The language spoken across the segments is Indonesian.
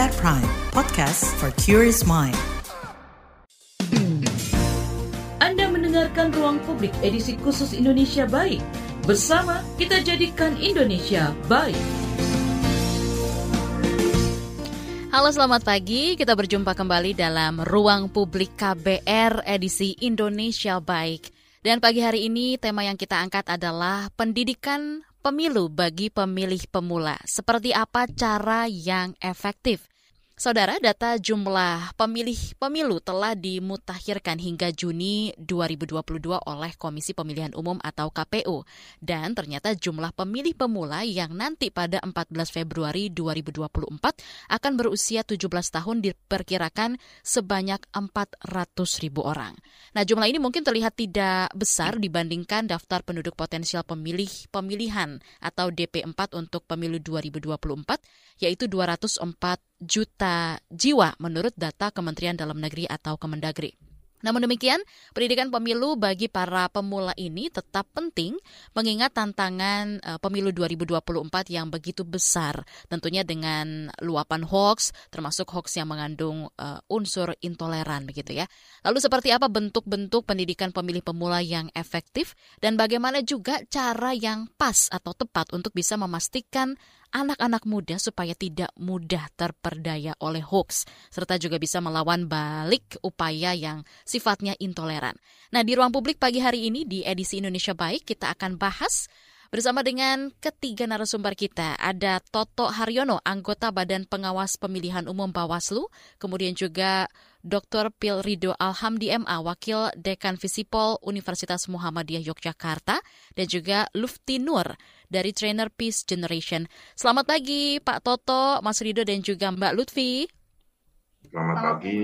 KBR Prime, podcast for curious mind. Anda mendengarkan Ruang Publik edisi khusus Indonesia Baik. Bersama kita jadikan Indonesia baik. Halo selamat pagi, kita berjumpa kembali dalam Ruang Publik KBR edisi Indonesia Baik. Dan pagi hari ini tema yang kita angkat adalah pendidikan pemilu bagi pemilih pemula. Seperti apa cara yang efektif? Saudara, data jumlah pemilih pemilu telah dimutakhirkan hingga Juni 2022 oleh Komisi Pemilihan Umum atau KPU. Dan ternyata jumlah pemilih pemula yang nanti pada 14 Februari 2024 akan berusia 17 tahun diperkirakan sebanyak 400 ribu orang. Nah, jumlah ini mungkin terlihat tidak besar dibandingkan daftar penduduk potensial pemilih pemilihan atau DP4 untuk pemilu 2024, yaitu 204 juta jiwa menurut data Kementerian Dalam Negeri atau Kemendagri. Namun demikian, pendidikan pemilu bagi para pemula ini tetap penting mengingat tantangan uh, pemilu 2024 yang begitu besar, tentunya dengan luapan hoax, termasuk hoax yang mengandung uh, unsur intoleran begitu ya. Lalu seperti apa bentuk-bentuk pendidikan pemilih pemula yang efektif dan bagaimana juga cara yang pas atau tepat untuk bisa memastikan anak-anak muda supaya tidak mudah terperdaya oleh hoax, serta juga bisa melawan balik upaya yang sifatnya intoleran. Nah, di ruang publik pagi hari ini di edisi Indonesia Baik, kita akan bahas Bersama dengan ketiga narasumber kita, ada Toto Haryono, anggota Badan Pengawas Pemilihan Umum Bawaslu, kemudian juga Dr. Pil Rido Alhamdi MA, Wakil Dekan Visipol Universitas Muhammadiyah Yogyakarta, dan juga Lufti Nur dari Trainer Peace Generation. Selamat pagi Pak Toto, Mas Rido, dan juga Mbak Lutfi. Selamat pagi,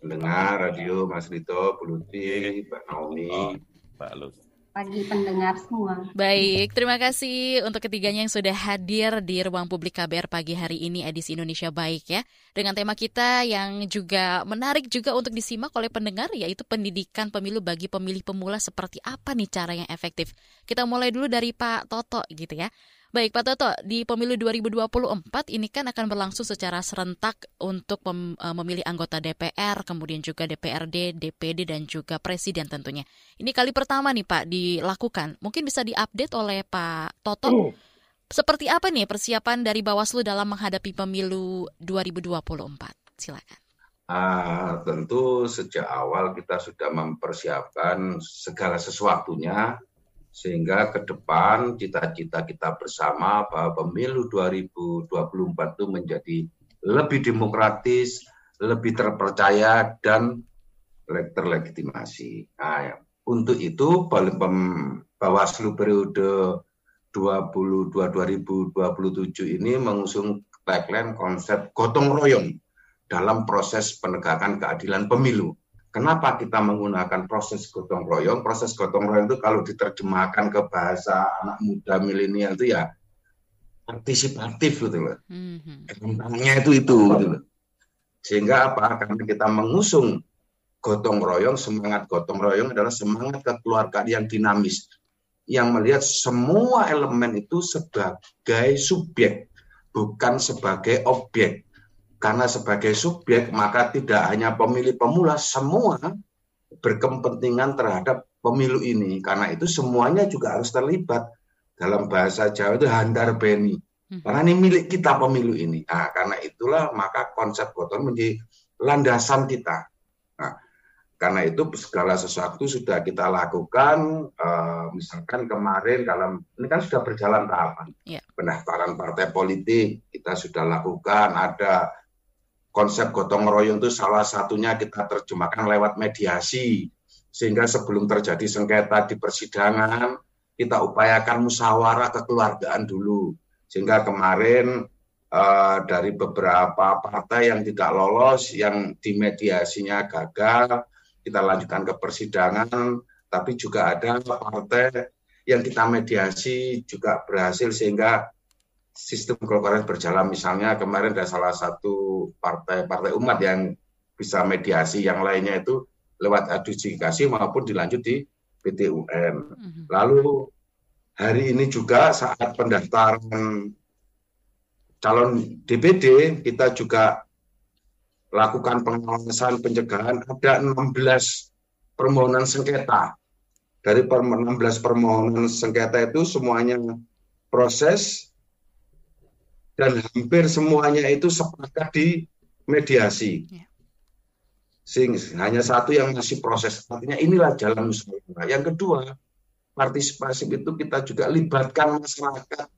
pendengar radio Mas Rito, Bu Lutfi, Mbak Naomi. Oh, Mbak Lutfi pagi pendengar semua. Baik, terima kasih untuk ketiganya yang sudah hadir di ruang publik KBR pagi hari ini edisi Indonesia Baik ya. Dengan tema kita yang juga menarik juga untuk disimak oleh pendengar yaitu pendidikan pemilu bagi pemilih pemula seperti apa nih cara yang efektif. Kita mulai dulu dari Pak Toto gitu ya. Baik Pak Toto, di pemilu 2024 ini kan akan berlangsung secara serentak untuk mem e, memilih anggota DPR, kemudian juga DPRD, DPD, dan juga Presiden tentunya. Ini kali pertama nih Pak dilakukan. Mungkin bisa diupdate oleh Pak Toto. Oh. Seperti apa nih persiapan dari Bawaslu dalam menghadapi pemilu 2024? Silakan. Uh, tentu sejak awal kita sudah mempersiapkan segala sesuatunya sehingga ke depan cita-cita kita bersama bahwa pemilu 2024 itu menjadi lebih demokratis, lebih terpercaya dan terlegitimasi. Nah, ya. untuk itu Bawaslu periode 22 2027 ini mengusung tagline konsep gotong royong dalam proses penegakan keadilan pemilu. Kenapa kita menggunakan proses gotong royong? Proses gotong royong itu kalau diterjemahkan ke bahasa anak muda milenial itu ya partisipatif gitu loh. Mm-hmm. itu itu gitu loh. Sehingga apa? Karena kita mengusung gotong royong, semangat gotong royong adalah semangat kekeluargaan yang dinamis yang melihat semua elemen itu sebagai subjek, bukan sebagai objek. Karena sebagai subjek maka tidak hanya pemilih pemula, semua berkepentingan terhadap pemilu ini. Karena itu semuanya juga harus terlibat. Dalam bahasa Jawa itu handar beni. Hmm. Karena ini milik kita pemilu ini. Nah, karena itulah maka konsep gotong menjadi landasan kita. Nah, karena itu segala sesuatu sudah kita lakukan. Uh, misalkan kemarin dalam ini kan sudah berjalan tahapan yeah. pendaftaran partai politik kita sudah lakukan. Ada konsep gotong royong itu salah satunya kita terjemahkan lewat mediasi sehingga sebelum terjadi sengketa di persidangan kita upayakan musyawarah kekeluargaan dulu. Sehingga kemarin uh, dari beberapa partai yang tidak lolos yang dimediasinya gagal kita lanjutkan ke persidangan. Tapi juga ada partai yang kita mediasi juga berhasil sehingga sistem kekeluargaan berjalan misalnya kemarin ada salah satu partai-partai umat yang bisa mediasi yang lainnya itu lewat adjudikasi maupun dilanjut di PTUN. Mhm. Lalu hari ini juga saat pendaftaran calon DPD kita juga lakukan pengawasan pencegahan ada 16 permohonan sengketa. Dari 16 permohonan sengketa itu semuanya proses dan hampir semuanya itu sepakat di mediasi. Ya. Sehingga hanya satu yang masih proses. Artinya inilah jalan musyawarah. Yang kedua, partisipasi itu kita juga libatkan masyarakat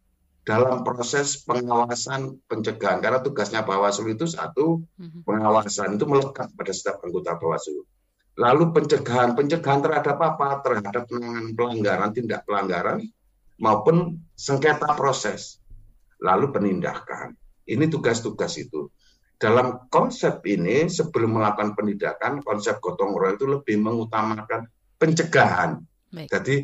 dalam proses pengawasan pencegahan karena tugasnya Bawaslu itu satu mhm. pengawasan itu melekat pada setiap anggota Bawaslu. Lalu pencegahan pencegahan terhadap apa? Terhadap penanganan pelanggaran tindak pelanggaran maupun sengketa proses. Lalu penindakan. Ini tugas-tugas itu. Dalam konsep ini sebelum melakukan penindakan konsep gotong royong itu lebih mengutamakan pencegahan. Baik. Jadi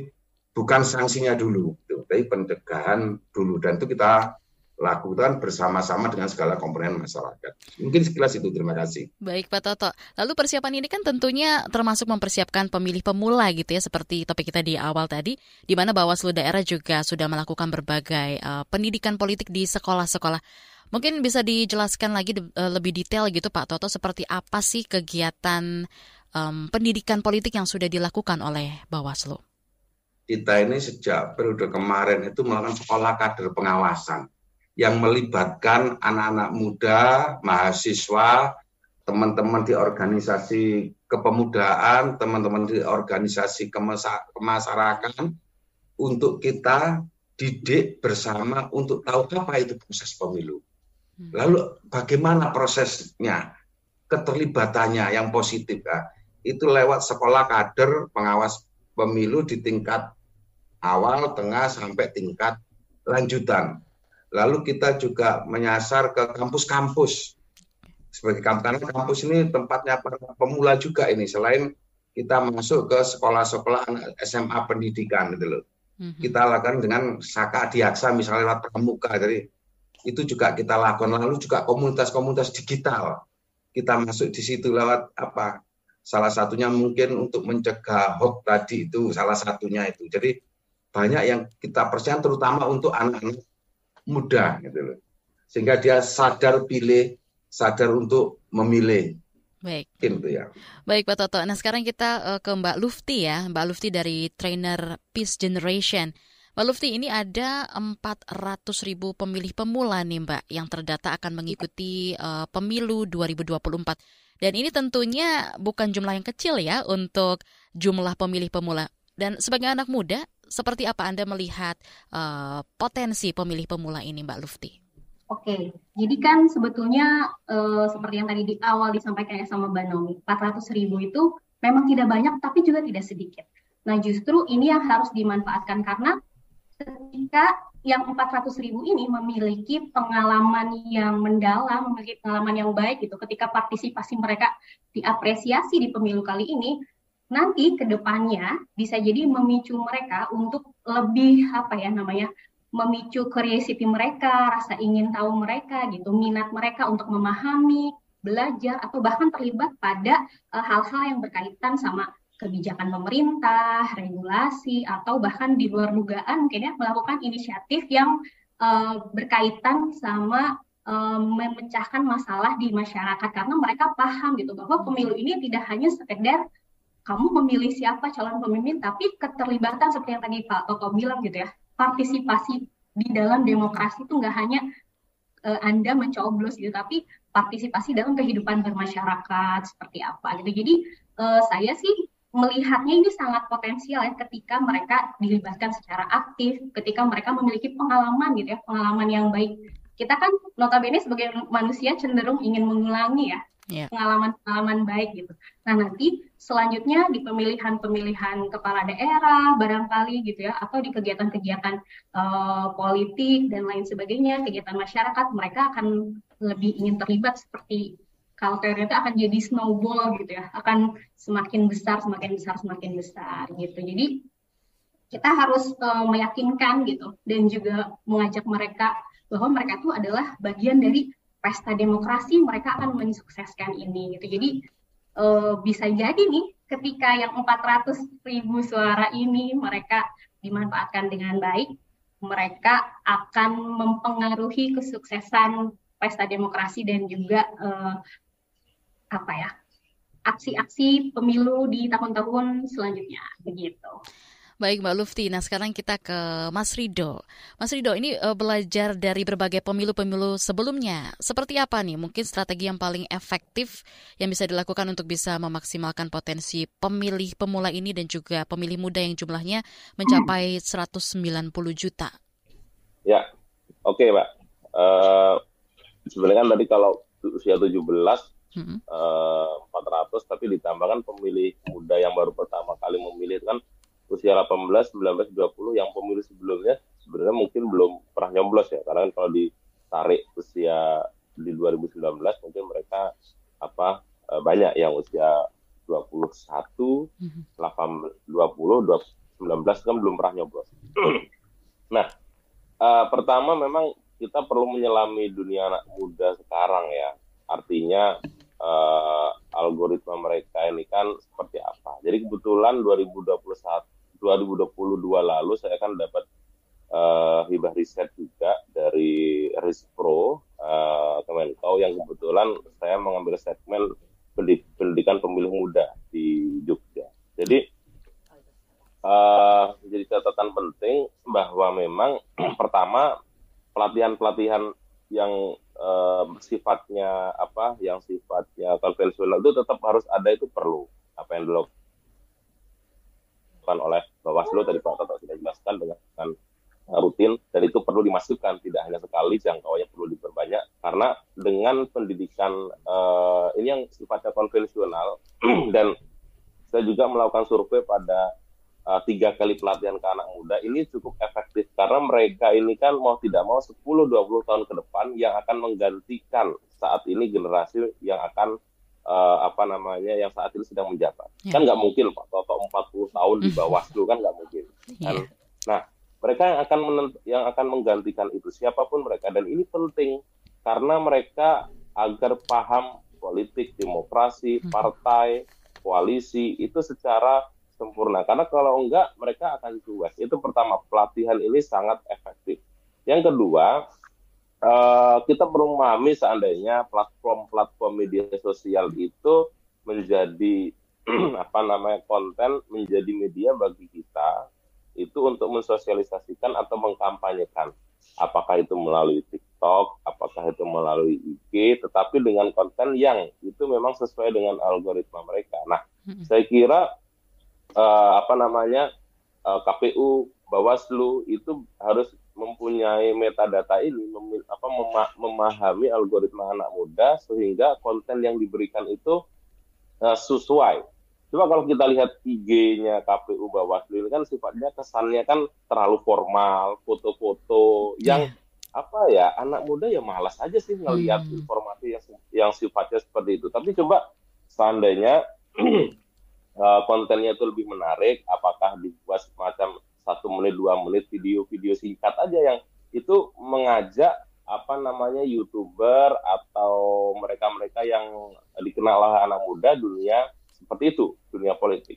bukan sanksinya dulu, gitu. tapi pencegahan dulu dan itu kita lakukan bersama-sama dengan segala komponen masyarakat. Mungkin sekilas itu, terima kasih. Baik Pak Toto. Lalu persiapan ini kan tentunya termasuk mempersiapkan pemilih pemula gitu ya, seperti topik kita di awal tadi, di mana Bawaslu daerah juga sudah melakukan berbagai uh, pendidikan politik di sekolah-sekolah. Mungkin bisa dijelaskan lagi uh, lebih detail gitu Pak Toto, seperti apa sih kegiatan um, pendidikan politik yang sudah dilakukan oleh Bawaslu? kita ini sejak periode kemarin itu melakukan sekolah kader pengawasan yang melibatkan anak-anak muda, mahasiswa, teman-teman di organisasi kepemudaan, teman-teman di organisasi kemasyarakatan untuk kita didik bersama untuk tahu apa itu proses pemilu. Hmm. Lalu bagaimana prosesnya, keterlibatannya yang positif ya, itu lewat sekolah kader pengawas pemilu di tingkat awal, tengah, sampai tingkat lanjutan. Lalu kita juga menyasar ke kampus-kampus. Sebagai kampus, karena kampus ini tempatnya para pemula juga ini. Selain kita masuk ke sekolah-sekolah SMA pendidikan gitu loh. Mm-hmm. Kita lakukan dengan Saka Adiaksa misalnya lewat pramuka. Jadi itu juga kita lakukan. Lalu juga komunitas-komunitas digital. Kita masuk di situ lewat apa? Salah satunya mungkin untuk mencegah hoax tadi itu salah satunya itu. Jadi banyak yang kita percaya terutama untuk anak-anak muda gitu loh. Sehingga dia sadar pilih, sadar untuk memilih. Baik. Gitu ya. Baik Pak Toto. Nah sekarang kita uh, ke Mbak Lufti ya. Mbak Lufti dari trainer Peace Generation. Mbak Lufti, ini ada 400 ribu pemilih pemula nih Mbak yang terdata akan mengikuti uh, pemilu 2024. Dan ini tentunya bukan jumlah yang kecil ya untuk jumlah pemilih pemula. Dan sebagai anak muda, seperti apa Anda melihat uh, potensi pemilih pemula ini, Mbak Lufti? Oke, jadi kan sebetulnya uh, seperti yang tadi di awal disampaikan sama Mbak Nomi, 400 ribu itu memang tidak banyak, tapi juga tidak sedikit. Nah, justru ini yang harus dimanfaatkan karena ketika yang 400 ribu ini memiliki pengalaman yang mendalam, memiliki pengalaman yang baik gitu. Ketika partisipasi mereka diapresiasi di pemilu kali ini, nanti ke depannya bisa jadi memicu mereka untuk lebih apa ya namanya memicu curiosity mereka, rasa ingin tahu mereka gitu, minat mereka untuk memahami, belajar atau bahkan terlibat pada eh, hal-hal uh, yang berkaitan sama kebijakan pemerintah, regulasi, atau bahkan di luar dugaan mungkin ya melakukan inisiatif yang uh, berkaitan sama uh, memecahkan masalah di masyarakat. Karena mereka paham gitu bahwa pemilu ini tidak hanya sekedar kamu memilih siapa calon pemimpin, tapi keterlibatan seperti yang tadi Pak Toto bilang gitu ya, partisipasi di dalam demokrasi itu nggak hanya uh, Anda mencoblos gitu, tapi partisipasi dalam kehidupan bermasyarakat seperti apa gitu. Jadi uh, saya sih melihatnya ini sangat potensial ya ketika mereka dilibatkan secara aktif, ketika mereka memiliki pengalaman gitu ya, pengalaman yang baik. Kita kan notabene sebagai manusia cenderung ingin mengulangi ya yeah. pengalaman-pengalaman baik gitu. Nah nanti selanjutnya di pemilihan-pemilihan kepala daerah barangkali gitu ya, atau di kegiatan-kegiatan uh, politik dan lain sebagainya, kegiatan masyarakat, mereka akan lebih ingin terlibat seperti culture itu akan jadi snowball gitu ya, akan semakin besar, semakin besar, semakin besar gitu. Jadi kita harus uh, meyakinkan gitu dan juga mengajak mereka bahwa mereka itu adalah bagian dari pesta demokrasi, mereka akan mensukseskan ini gitu. Jadi uh, bisa jadi nih ketika yang 400 ribu suara ini mereka dimanfaatkan dengan baik, mereka akan mempengaruhi kesuksesan pesta demokrasi dan juga uh, apa ya aksi-aksi pemilu di tahun-tahun selanjutnya begitu. Baik Mbak Lufti, nah sekarang kita ke Mas Rido. Mas Rido, ini uh, belajar dari berbagai pemilu-pemilu sebelumnya. Seperti apa nih mungkin strategi yang paling efektif yang bisa dilakukan untuk bisa memaksimalkan potensi pemilih pemula ini dan juga pemilih muda yang jumlahnya mencapai 190 juta? Ya, oke okay, Mbak. Uh, sebenarnya kan tadi kalau usia 17 hmm. uh, 400 tapi ditambahkan pemilih muda yang baru pertama kali memilih itu kan usia 18, 19, 20 yang pemilu sebelumnya sebenarnya mungkin belum pernah nyoblos ya karena kan kalau ditarik usia di 2019 mungkin mereka apa eh, banyak yang usia 21, mm -hmm. 8, 20, 20, 19 kan belum pernah nyoblos. nah, uh, pertama memang kita perlu menyelami dunia anak muda sekarang ya. Artinya uh, algoritma mereka ini kan seperti apa. Jadi kebetulan 2021 2022 lalu saya kan dapat uh, hibah riset juga dari Rispro uh, Kemenkau yang kebetulan saya mengambil segmen pendidikan pemilih muda di Jogja. Jadi uh, jadi catatan penting bahwa memang pertama pelatihan-pelatihan yang uh, sifatnya apa, yang sifatnya konvensional itu tetap harus ada itu perlu apa yang dulu dilakukan oleh Bawaslu tadi Pak Toto sudah jelaskan dengan, dengan rutin dan itu perlu dimasukkan. Tidak hanya sekali jangkauannya perlu diperbanyak karena dengan pendidikan uh, ini yang sifatnya konvensional dan saya juga melakukan survei pada uh, tiga kali pelatihan ke anak muda ini cukup efektif karena mereka ini kan mau tidak mau 10-20 tahun ke depan yang akan menggantikan saat ini generasi yang akan uh, apa namanya yang saat ini sedang menjabat. Yeah. Kan nggak mungkin Pak Toto 40 tahun di bawah dulu kan nggak mungkin. Kan? Yeah. Nah, mereka yang akan yang akan menggantikan itu siapa pun mereka dan ini penting karena mereka agar paham politik, demokrasi, partai, koalisi itu secara sempurna. Karena kalau enggak mereka akan cuek. Itu pertama, pelatihan ini sangat efektif. Yang kedua, uh, kita perlu memahami seandainya platform-platform media sosial itu menjadi apa namanya konten menjadi media bagi kita itu untuk mensosialisasikan atau mengkampanyekan apakah itu melalui TikTok, apakah itu melalui IG, tetapi dengan konten yang itu memang sesuai dengan algoritma mereka. Nah, saya kira uh, apa namanya uh, KPU, Bawaslu itu harus mempunyai metadata ini mem, apa mema, memahami algoritma anak muda sehingga konten yang diberikan itu uh, sesuai. Coba kalau kita lihat IG-nya KPU Bawaslu ini kan sifatnya kesannya kan terlalu formal, foto-foto yang yeah. apa ya anak muda ya malas aja sih ngelihat hmm. informasi yang yang sifatnya seperti itu. Tapi coba seandainya uh, kontennya itu lebih menarik, apakah dibuat semacam menit dua menit video-video singkat aja yang itu mengajak apa namanya youtuber atau mereka-mereka yang dikenal oleh anak muda dunia seperti itu dunia politik.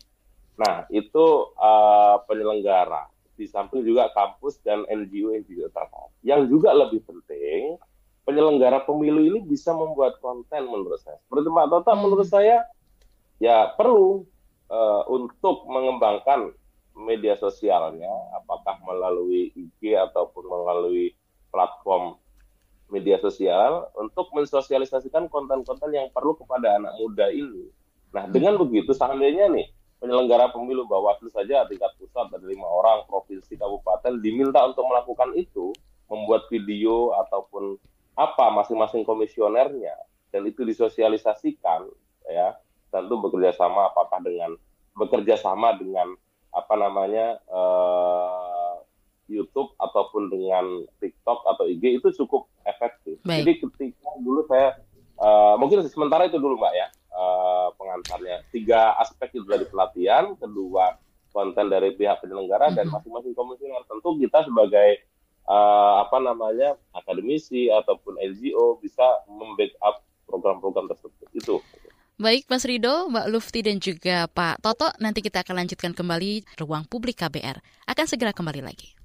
Nah itu uh, penyelenggara di samping juga kampus dan NGO NGO terkait. Yang juga lebih penting penyelenggara pemilu ini bisa membuat konten menurut saya. Seperti Mbak Tota hmm. menurut saya ya perlu uh, untuk mengembangkan media sosialnya, apakah melalui IG ataupun melalui platform media sosial untuk mensosialisasikan konten-konten yang perlu kepada anak muda ini. Nah, dengan begitu seandainya nih penyelenggara pemilu Bawaslu saja tingkat pusat ada lima orang, provinsi, kabupaten diminta untuk melakukan itu, membuat video ataupun apa masing-masing komisionernya dan itu disosialisasikan ya tentu bekerja sama apakah dengan bekerja sama dengan apa namanya uh, YouTube ataupun dengan TikTok atau IG itu cukup efektif. Baik. Jadi ketika dulu saya uh, mungkin sementara itu dulu mbak ya uh, pengantarnya tiga aspek itu dari pelatihan, kedua konten dari pihak penyelenggara mm -hmm. dan mm-hmm. masing-masing komisioner tentu kita sebagai uh, apa namanya akademisi ataupun NGO bisa membackup program-program tersebut itu. Baik Mas Rido, Mbak Lufti dan juga Pak Toto, nanti kita akan lanjutkan kembali ruang publik KBR. Akan segera kembali lagi.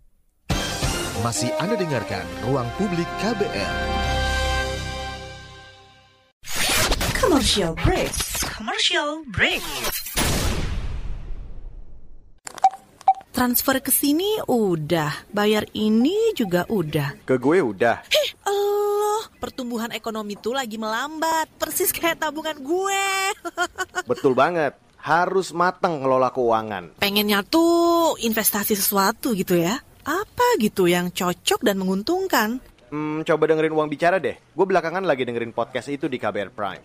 Masih Anda dengarkan Ruang Publik KBR. Commercial break. Commercial break. Transfer ke sini udah, bayar ini juga udah. Ke gue udah. Hih, pertumbuhan ekonomi tuh lagi melambat, persis kayak tabungan gue. Betul banget. Harus matang ngelola keuangan. Pengennya tuh investasi sesuatu gitu ya. Apa gitu yang cocok dan menguntungkan? Hmm, coba dengerin uang bicara deh. Gue belakangan lagi dengerin podcast itu di KBR Prime.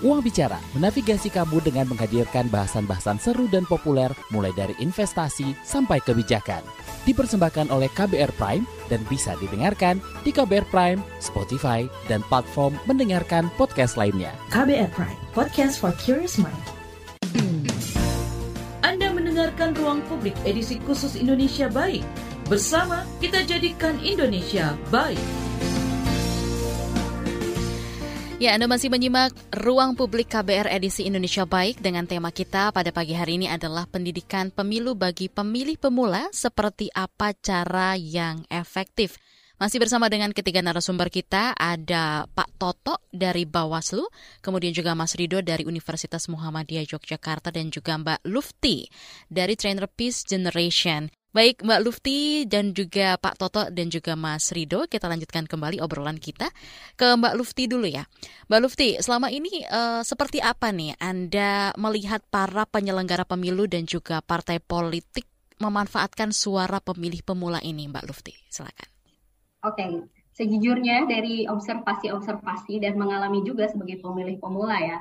Uang Bicara menavigasi kamu dengan menghadirkan bahasan-bahasan seru dan populer mulai dari investasi sampai kebijakan. Dipersembahkan oleh KBR Prime dan bisa didengarkan di KBR Prime, Spotify, dan platform mendengarkan podcast lainnya. KBR Prime, podcast for curious mind. Anda mendengarkan Ruang Publik edisi khusus Indonesia Baik. Bersama kita jadikan Indonesia baik. Ya, Anda masih menyimak Ruang Publik KBR edisi Indonesia Baik dengan tema kita pada pagi hari ini adalah pendidikan pemilu bagi pemilih pemula seperti apa cara yang efektif. Masih bersama dengan ketiga narasumber kita ada Pak Toto dari Bawaslu, kemudian juga Mas Rido dari Universitas Muhammadiyah Yogyakarta dan juga Mbak Lufti dari Trainer Peace Generation. Baik Mbak Lufti dan juga Pak Toto dan juga Mas Rido, kita lanjutkan kembali obrolan kita ke Mbak Lufti dulu ya. Mbak Lufti, selama ini uh, seperti apa nih Anda melihat para penyelenggara pemilu dan juga partai politik memanfaatkan suara pemilih pemula ini Mbak Lufti? Silakan. Oke, sejujurnya dari observasi-observasi dan mengalami juga sebagai pemilih pemula ya,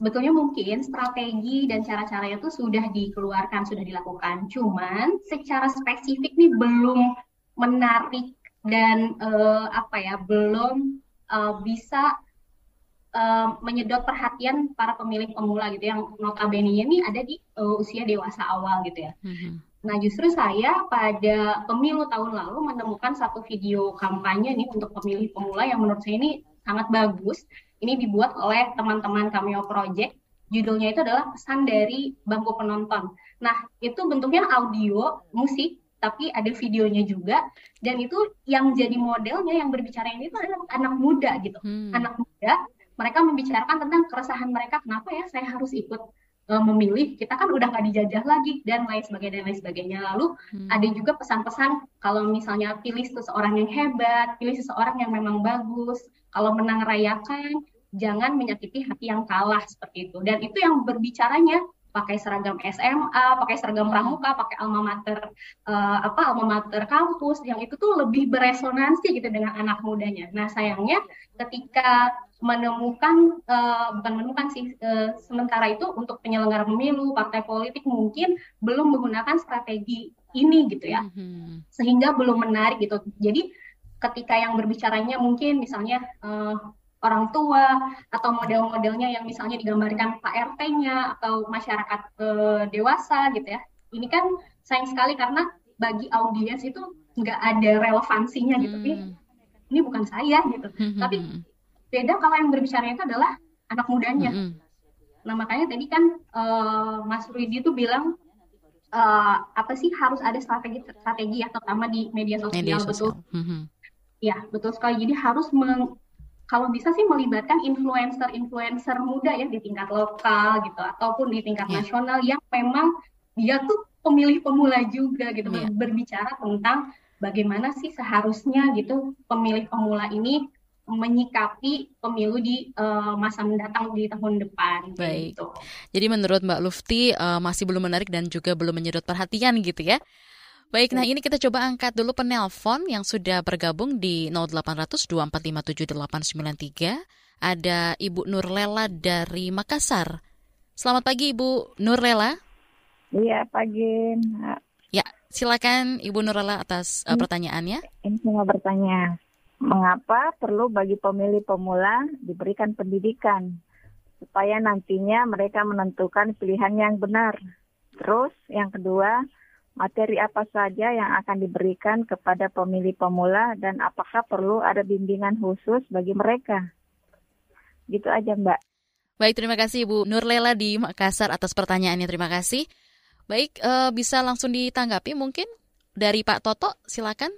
sebetulnya mungkin strategi dan cara-caranya itu sudah dikeluarkan, sudah dilakukan. Cuman secara spesifik nih belum menarik dan uh, apa ya, belum uh, bisa uh, menyedot perhatian para pemilih pemula gitu yang notabene ini ada di uh, usia dewasa awal gitu ya. Mm-hmm. Nah, justru saya pada pemilu tahun lalu menemukan satu video kampanye nih untuk pemilih pemula yang menurut saya ini sangat bagus ini dibuat oleh teman-teman Cameo Project. Judulnya itu adalah pesan dari bangku penonton. Nah, itu bentuknya audio, musik, tapi ada videonya juga. Dan itu yang jadi modelnya, yang berbicara ini itu adalah anak muda gitu. Hmm. Anak muda, mereka membicarakan tentang keresahan mereka. Kenapa ya saya harus ikut uh, memilih? Kita kan udah nggak dijajah lagi dan lain sebagainya dan lain sebagainya. Lalu hmm. ada juga pesan-pesan kalau misalnya pilih seseorang yang hebat, pilih seseorang yang memang bagus. Kalau menang rayakan, jangan menyakiti hati yang kalah seperti itu. Dan itu yang berbicaranya pakai seragam SMA, pakai seragam pramuka, pakai alma mater uh, apa alma mater kampus yang itu tuh lebih beresonansi gitu dengan anak mudanya. Nah, sayangnya ketika menemukan uh, bukan menemukan sih uh, sementara itu untuk penyelenggara pemilu, partai politik mungkin belum menggunakan strategi ini gitu ya. Mm-hmm. Sehingga belum menarik gitu. Jadi ketika yang berbicaranya mungkin misalnya uh, orang tua atau model-modelnya yang misalnya digambarkan Pak RT-nya atau masyarakat eh, dewasa gitu ya. Ini kan sayang sekali karena bagi audiens itu nggak ada relevansinya gitu. Hmm. Ini, bukan saya gitu. Hmm. Tapi beda kalau yang berbicara itu adalah anak mudanya. Hmm. Nah makanya tadi kan uh, Mas Rudi itu bilang uh, apa sih harus ada strategi strategi ya terutama di media sosial, media sosial. betul. Hmm. Ya betul sekali. Jadi harus meng, kalau bisa sih melibatkan influencer-influencer muda ya di tingkat lokal gitu ataupun di tingkat yeah. nasional yang memang dia tuh pemilih pemula juga gitu yeah. berbicara tentang bagaimana sih seharusnya gitu pemilih pemula ini menyikapi pemilu di uh, masa mendatang di tahun depan. Baik. Gitu. Jadi menurut Mbak Lufti uh, masih belum menarik dan juga belum menyedot perhatian gitu ya. Baik, nah ini kita coba angkat dulu penelpon yang sudah bergabung di 0800 2457893. Ada Ibu Nurlela dari Makassar. Selamat pagi Ibu Nurlela. Iya, pagi. Ya, silakan Ibu Nurlela atas uh, pertanyaannya. Ini mau bertanya, mengapa perlu bagi pemilih pemula diberikan pendidikan supaya nantinya mereka menentukan pilihan yang benar? Terus yang kedua, materi apa saja yang akan diberikan kepada pemilih pemula dan apakah perlu ada bimbingan khusus bagi mereka? Gitu aja Mbak. Baik, terima kasih Ibu Nurlela di Makassar atas pertanyaannya. Terima kasih. Baik, uh, bisa langsung ditanggapi mungkin dari Pak Toto, silakan.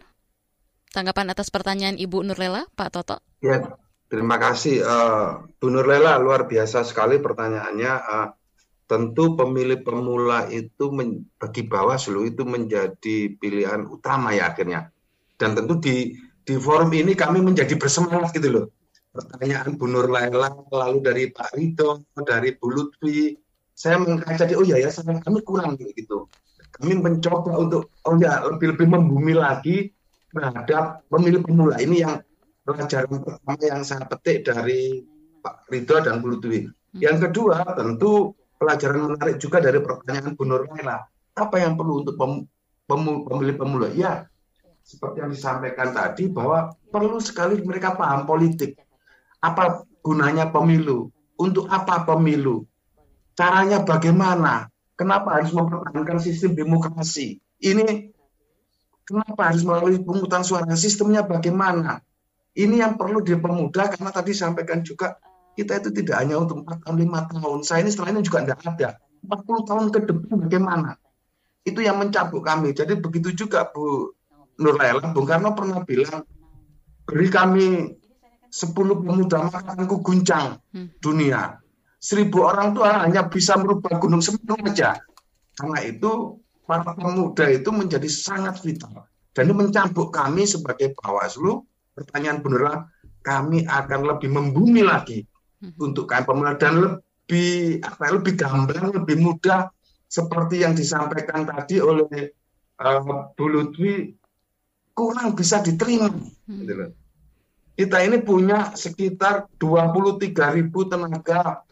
Tanggapan atas pertanyaan Ibu Nurlela, Pak Toto. Ya, terima kasih. Uh, Bu Nurlela, luar biasa sekali pertanyaannya. Uh, tentu pemilih pemula itu men, bagi Bawaslu itu menjadi pilihan utama ya akhirnya. Dan tentu di di forum ini kami menjadi bersemangat gitu loh pertanyaan Bu Nur Laila, lalu dari Pak Rido, dari Bu Lutfi, saya mengkaca di, oh ya ya, saya, kami kurang gitu. Kami mencoba untuk, oh ya, lebih-lebih membumi lagi terhadap pemilih pemula. Ini yang pelajaran pertama yang saya petik dari Pak Rido dan Bu Lutfi. Yang kedua, tentu pelajaran menarik juga dari pertanyaan Bu Nur Laila. Apa yang perlu untuk pem, pemilih pemula? Ya, seperti yang disampaikan tadi bahwa perlu sekali mereka paham politik apa gunanya pemilu? Untuk apa pemilu? Caranya bagaimana? Kenapa harus mempertahankan sistem demokrasi? Ini kenapa harus melalui pemungutan suara? Sistemnya bagaimana? Ini yang perlu dipermudah karena tadi sampaikan juga kita itu tidak hanya untuk 4 tahun, 5 tahun. Saya ini setelah ini juga tidak ada. 40 tahun ke depan bagaimana? Itu yang mencabuk kami. Jadi begitu juga Bu Nurlela, Bung Karno pernah bilang, beri kami sepuluh pemuda makanku guncang hmm. dunia. Seribu orang tuh hanya bisa merubah gunung semeru saja. Karena itu para pemuda itu menjadi sangat vital. Dan ini mencambuk kami sebagai Bawaslu. Pertanyaan beneran, kami akan lebih membumi lagi. Untuk kami pemuda dan lebih apa lebih gamblang, lebih mudah seperti yang disampaikan tadi oleh uh, Bu Lutfi kurang bisa diterima. Hmm. Gitu kita ini punya sekitar 23 ribu tenaga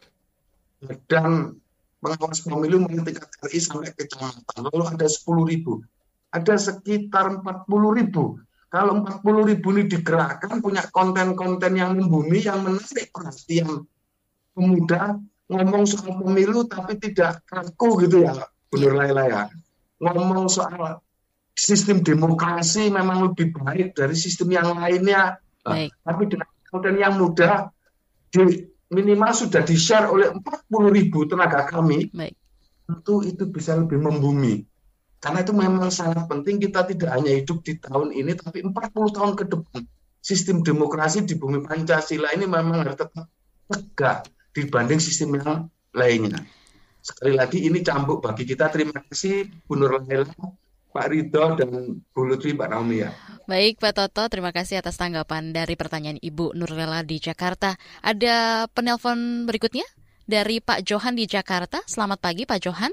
dan pengawas pemilu mulai tingkat RI sampai kecamatan. Lalu ada 10 ribu. Ada sekitar 40 ribu. Kalau 40 ribu ini digerakkan, punya konten-konten yang membumi, yang menarik perhatian pemuda, ngomong soal pemilu tapi tidak kaku gitu ya, Benar Laila ya. Ngomong soal sistem demokrasi memang lebih baik dari sistem yang lainnya Baik. Tapi dengan konten yang mudah, di, minimal sudah di-share oleh 40 ribu tenaga kami, Baik. tentu itu bisa lebih membumi. Karena itu memang sangat penting kita tidak hanya hidup di tahun ini, tapi 40 tahun ke depan. Sistem demokrasi di bumi Pancasila ini memang harus tetap tegak dibanding sistem yang lainnya. Sekali lagi ini cambuk bagi kita. Terima kasih Bu Nur Laila Pak Ridho dan Bu Lutfi Pak Naomi ya. Baik Pak Toto, terima kasih atas tanggapan dari pertanyaan Ibu Nurlela di Jakarta. Ada penelpon berikutnya dari Pak Johan di Jakarta. Selamat pagi Pak Johan.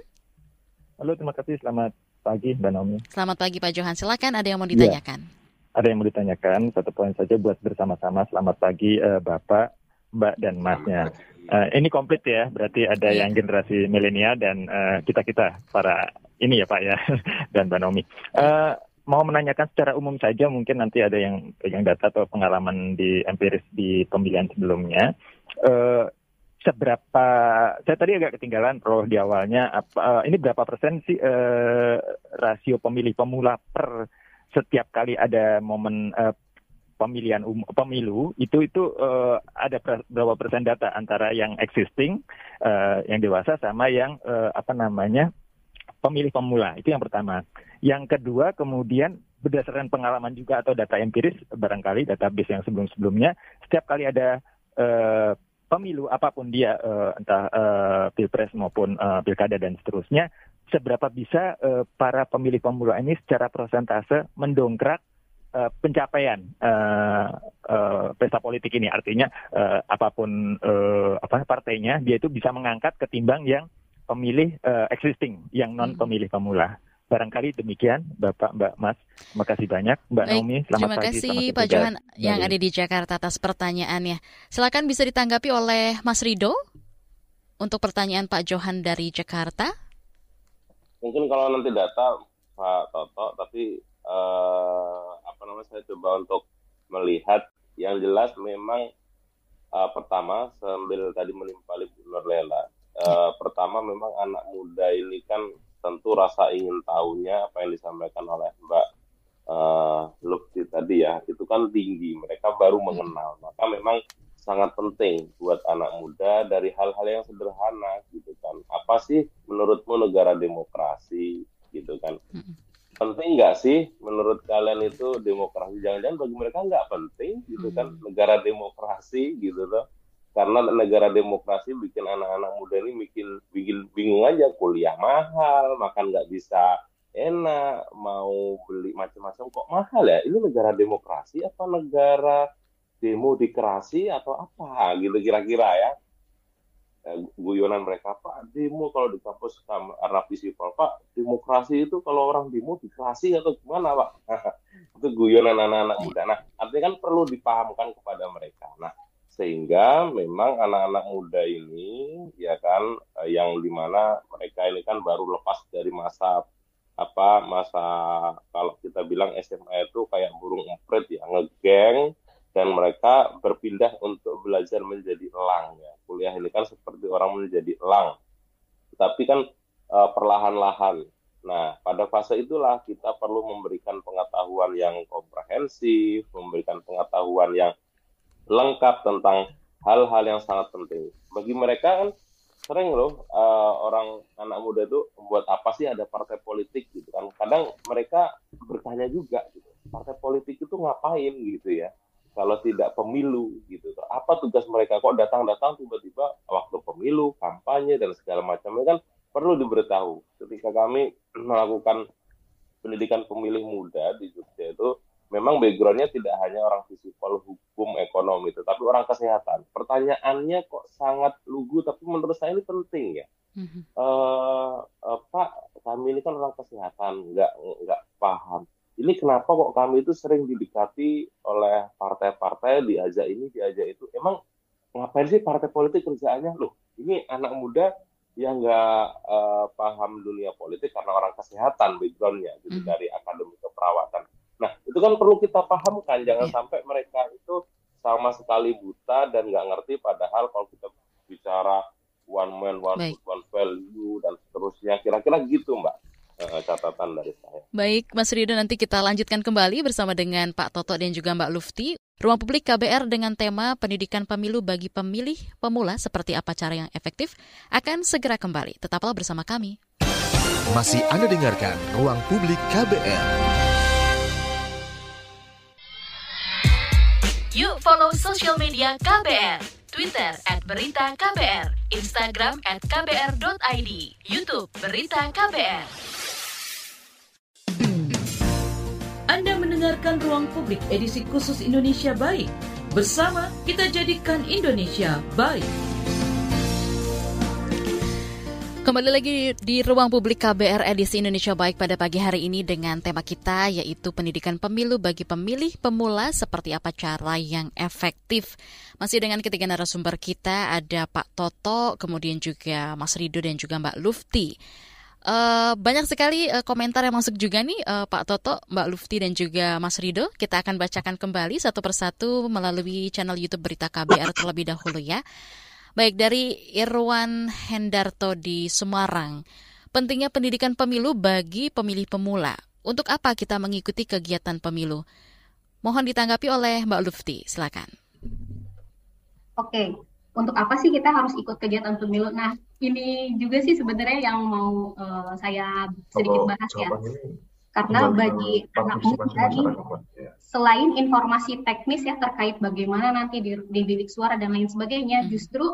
Halo, terima kasih. Selamat pagi Mbak Naomi. Selamat pagi Pak Johan. Silakan ada yang mau iya. ditanyakan. Ya, ada yang mau ditanyakan. Satu poin saja buat bersama-sama. Selamat pagi uh, Bapak, Mbak dan Masnya. Uh, ini komplit ya, berarti ada yeah. yang generasi milenial dan uh, kita kita para ini ya Pak ya dan Mbak Nomi. Uh, mau menanyakan secara umum saja, mungkin nanti ada yang pegang data atau pengalaman di empiris di pemilihan sebelumnya. Uh, seberapa saya tadi agak ketinggalan roh di awalnya apa uh, ini berapa persen sih uh, rasio pemilih pemula per setiap kali ada momen uh, pemilihan um, pemilu? Itu itu uh, ada berapa persen data antara yang existing uh, yang dewasa sama yang uh, apa namanya pemilih pemula? Itu yang pertama. Yang kedua kemudian berdasarkan pengalaman juga atau data empiris barangkali database yang sebelum sebelumnya setiap kali ada uh, pemilu apa pun dia uh, entah uh, pilpres maupun uh, pilkada dan seterusnya seberapa bisa uh, para pemilih pemula ini secara persentase mendongkrak uh, pencapaian uh, uh, pesta politik ini artinya uh, apa pun uh, apa partainya dia itu bisa mengangkat ketimbang yang pemilih uh, existing yang non hmm. pemilih pemula. Barangkali demikian, Bapak, Mbak, Mas. Terima kasih banyak, Mbak Baik, Naomi. Selamat terima pagi. kasih Pak Johan yang ada di Jakarta atas pertanyaannya. Silakan bisa ditanggapi oleh Mas Rido untuk pertanyaan Pak Johan dari Jakarta. Mungkin kalau nanti data Pak Toto, tapi uh, apa namanya saya coba untuk melihat yang jelas memang uh, pertama sambil tadi menimpali Bu Lela uh, pertama memang anak muda ini kan tentu rasa ingin tahunya apa yang disampaikan oleh Mbak uh, Lutfi tadi ya itu kan tinggi mereka baru mengenal. Maka memang sangat penting buat anak muda dari hal-hal yang sederhana gitu kan. Apa sih menurutmu negara demokrasi gitu kan? Penting nggak sih menurut kalian itu demokrasi? Jangan-jangan bagi mereka nggak penting gitu kan? Negara demokrasi gitu loh karena negara demokrasi bikin anak-anak muda ini bikin bikin bingung aja. Kuliah mahal makan nggak bisa enak mau beli macam-macam kok mahal ya? Ini negara demokrasi apa negara demo atau apa? Gitu kira-kira ya. Eh, guyonan mereka pak demo kalau di kampus karena visipol pak demokrasi itu kalau orang demo dikerasi atau gimana pak? Itu guyonan anak-anak muda. Nah artinya kan perlu dipahamkan kepada mereka. Nah sehingga memang anak-anak muda ini ya kan eh, yang di mana mereka ini kan baru lepas dari masa apa masa kalau kita bilang SMA itu kayak burung emprit ya ngegeng dan mereka berpindah untuk belajar menjadi elang ya. Kuliah ini kan seperti orang menjadi elang. Tapi kan e, perlahan-lahan. Nah, pada fase itulah kita perlu memberikan pengetahuan yang komprehensif, memberikan pengetahuan yang lengkap tentang hal-hal yang sangat penting. Bagi mereka kan sering loh uh, orang anak muda itu buat apa sih ada partai politik gitu kan. Kadang mereka bertanya juga gitu. Partai politik itu ngapain gitu ya kalau tidak pemilu gitu. Apa tugas mereka kok datang-datang tiba-tiba waktu pemilu, kampanye dan segala macamnya kan perlu diberitahu. Ketika kami melakukan pendidikan pemilih muda di Jogja itu memang backgroundnya tidak hanya orang fisikal, hukum, ekonomi, tetapi orang kesehatan. Pertanyaannya kok sangat lugu, tapi menurut saya ini penting ya. Mm-hmm. Uh, uh, Pak, kami ini kan orang kesehatan, nggak nggak paham ini kenapa kok kami itu sering didekati oleh partai-partai diajak ini diajak itu emang ngapain sih partai politik kerjaannya loh ini anak muda yang nggak uh, paham dunia politik karena orang kesehatan backgroundnya gitu mm. dari akademi keperawatan nah itu kan perlu kita pahamkan jangan yeah. sampai mereka itu sama sekali buta dan nggak ngerti padahal kalau kita bicara one man one food one value dan seterusnya kira-kira gitu mbak uh, catatan dari saya. Baik, Mas Rido nanti kita lanjutkan kembali bersama dengan Pak Toto dan juga Mbak Lufti. Ruang Publik KBR dengan tema Pendidikan Pemilu bagi Pemilih Pemula seperti apa cara yang efektif akan segera kembali. Tetaplah bersama kami. Masih Anda dengarkan Ruang Publik KBR. Yuk follow social media KBR. Twitter at Berita KBR, Instagram at KBR.id, Youtube Berita KBR. Anda mendengarkan Ruang Publik edisi khusus Indonesia Baik. Bersama kita jadikan Indonesia baik. Kembali lagi di ruang publik KBR edisi Indonesia Baik pada pagi hari ini dengan tema kita yaitu pendidikan pemilu bagi pemilih pemula seperti apa cara yang efektif. Masih dengan ketiga narasumber kita ada Pak Toto, kemudian juga Mas Rido dan juga Mbak Lufti. Uh, banyak sekali uh, komentar yang masuk juga nih uh, Pak Toto, Mbak Lufti dan juga Mas Rido. Kita akan bacakan kembali satu persatu melalui channel YouTube Berita KBR terlebih dahulu ya. Baik dari Irwan Hendarto di Semarang. Pentingnya pendidikan pemilu bagi pemilih pemula. Untuk apa kita mengikuti kegiatan pemilu? Mohon ditanggapi oleh Mbak Lufti, silakan. Oke, untuk apa sih kita harus ikut kegiatan pemilu? Nah, ini juga sih sebenarnya yang mau uh, saya sedikit bahas ya. Karena bagi anak muda ini, ya. Selain informasi teknis ya terkait bagaimana nanti di, di bilik suara dan lain sebagainya, hmm. justru